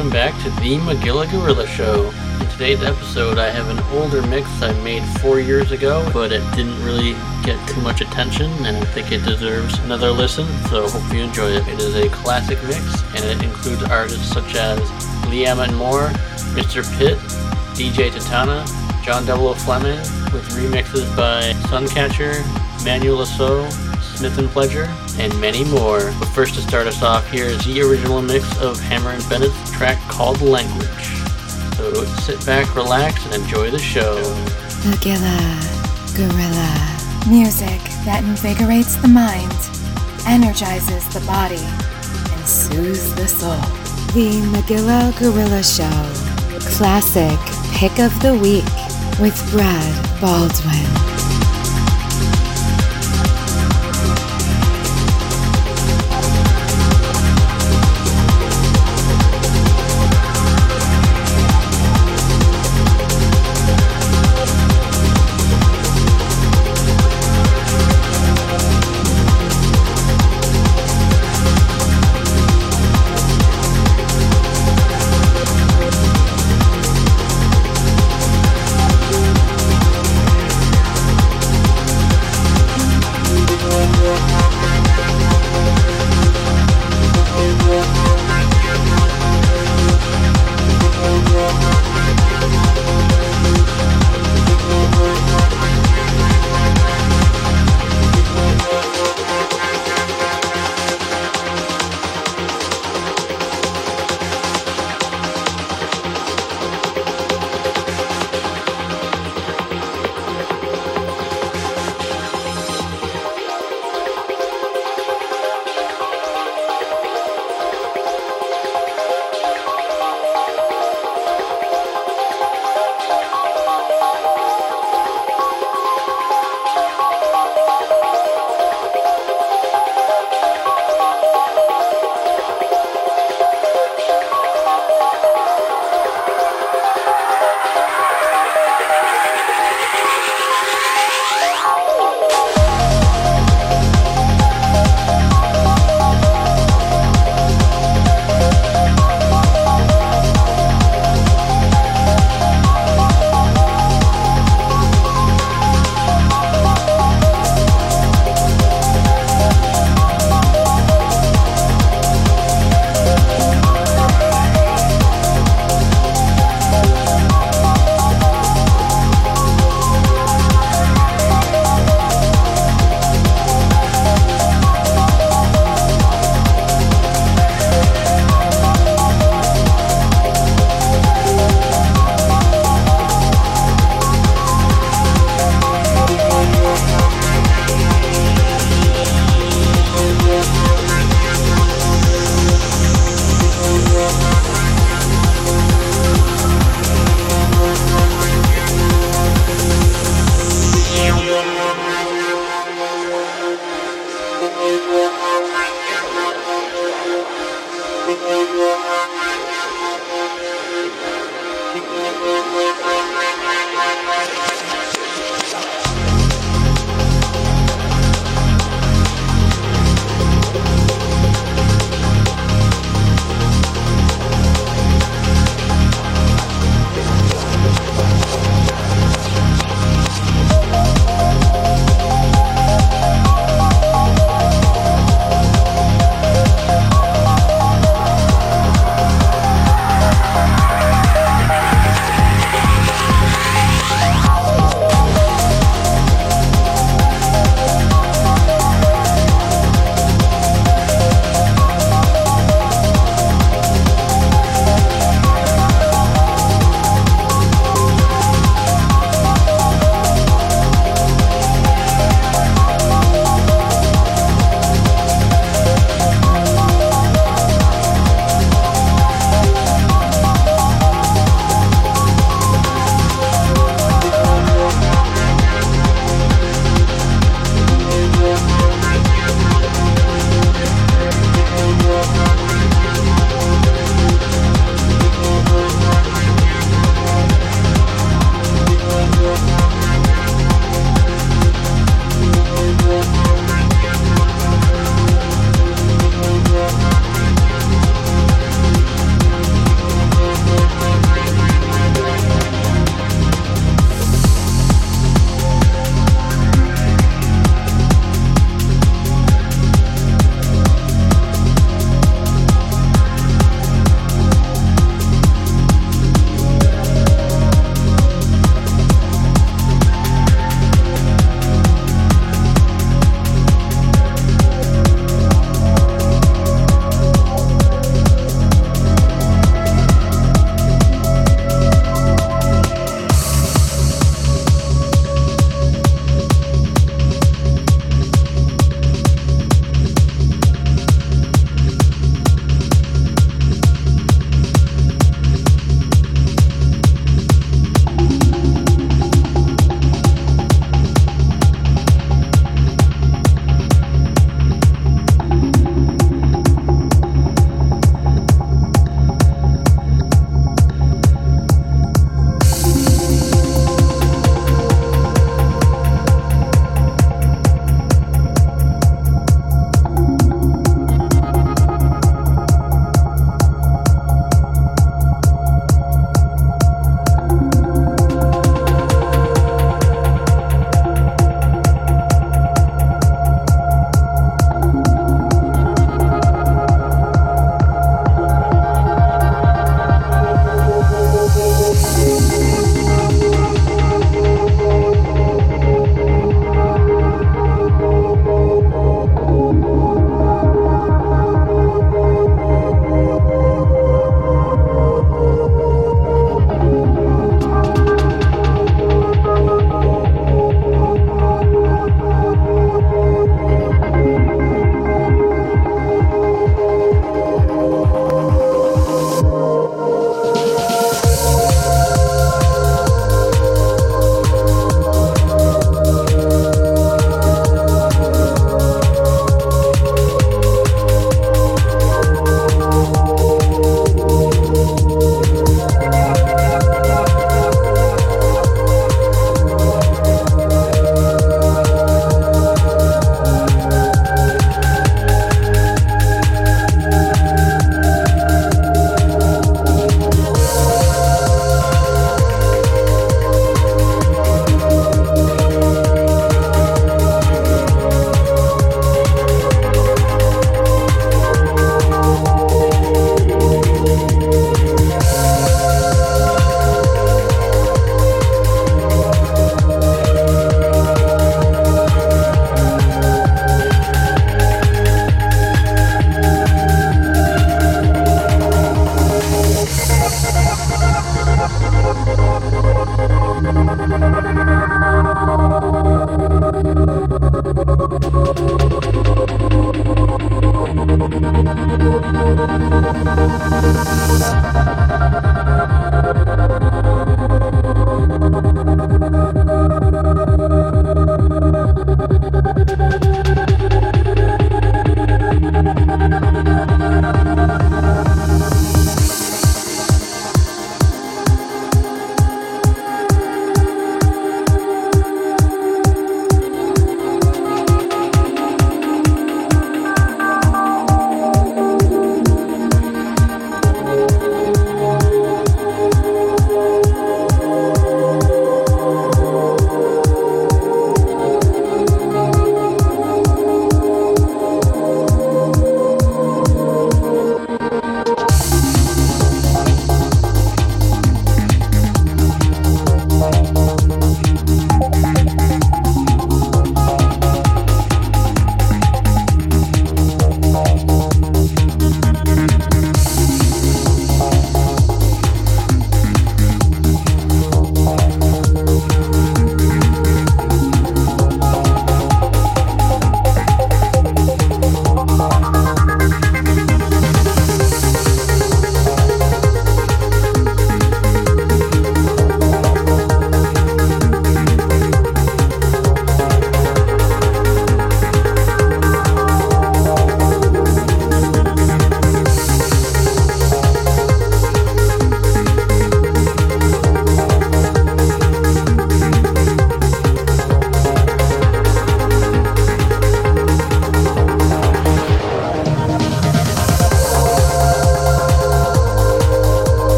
welcome back to the Magilla Gorilla Show. In today's episode, I have an older mix I made four years ago, but it didn't really get too much attention, and I think it deserves another listen, so hope you enjoy it. It is a classic mix, and it includes artists such as Liam and Moore, Mr. Pit, DJ Tatana, John Double Fleming, with remixes by Suncatcher, Manuel Le Saux, Smith and Pledger, and many more. But first to start us off, here is the original mix of Hammer and Bennett's track called Language. So sit back, relax, and enjoy the show. Magilla, Gorilla. Music that invigorates the mind, energizes the body, and soothes the soul. The Magilla Gorilla Show. Classic Pick of the Week with Brad Baldwin.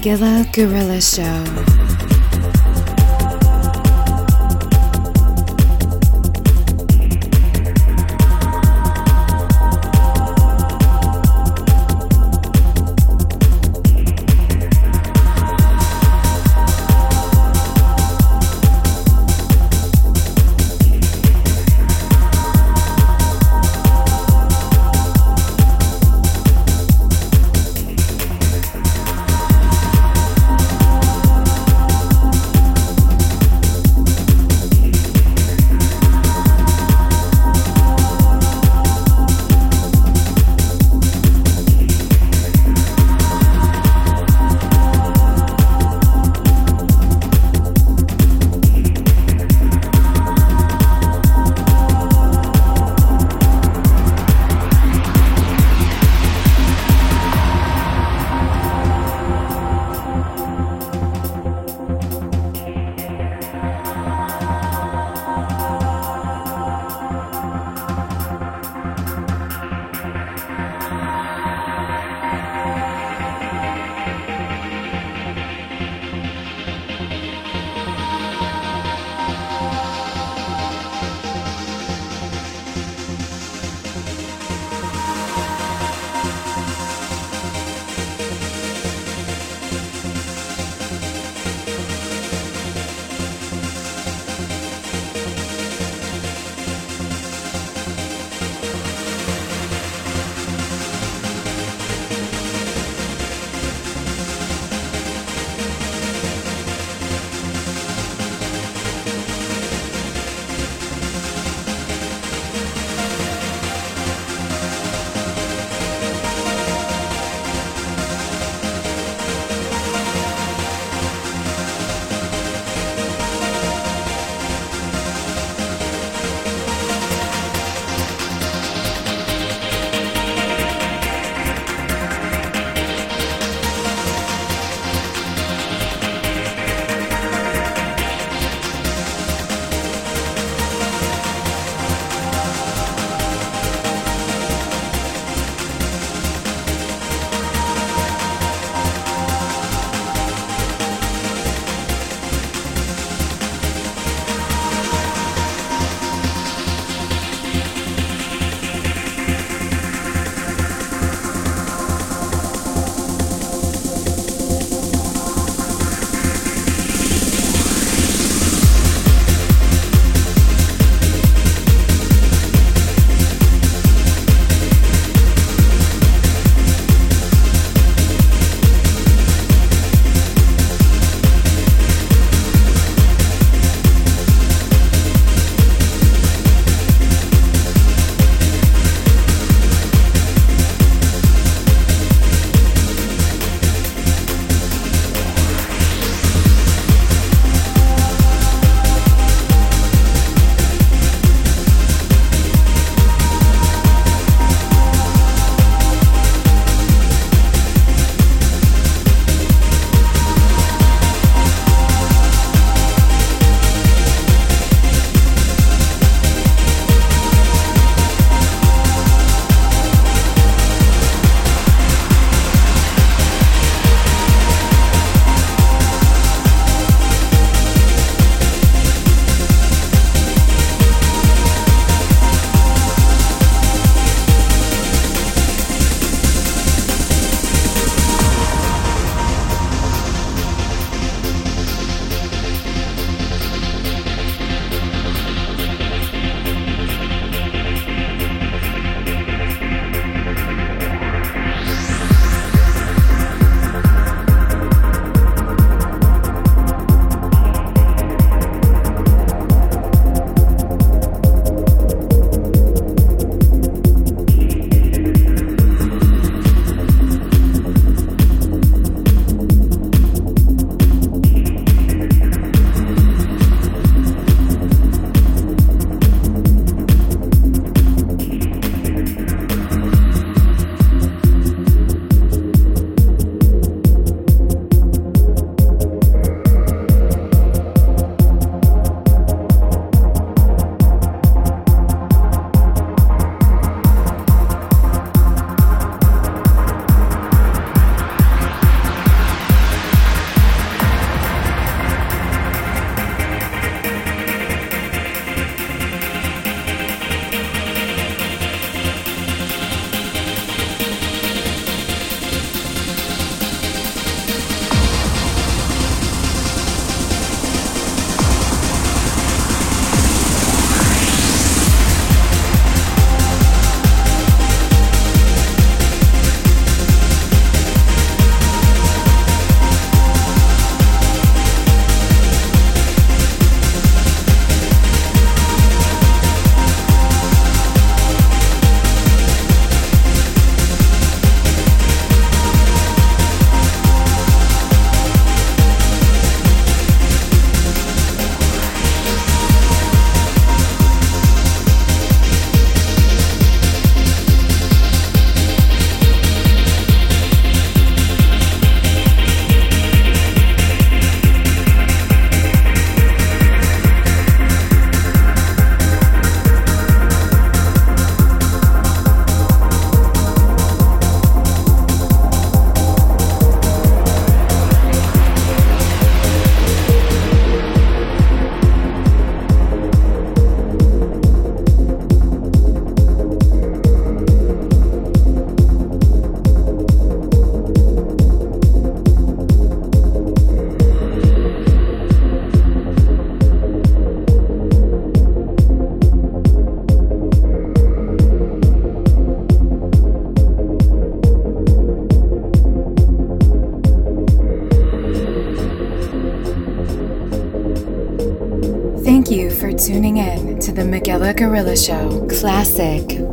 Magilla Gorilla Show.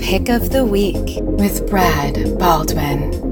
Pick of the Week with Brad Baldwin.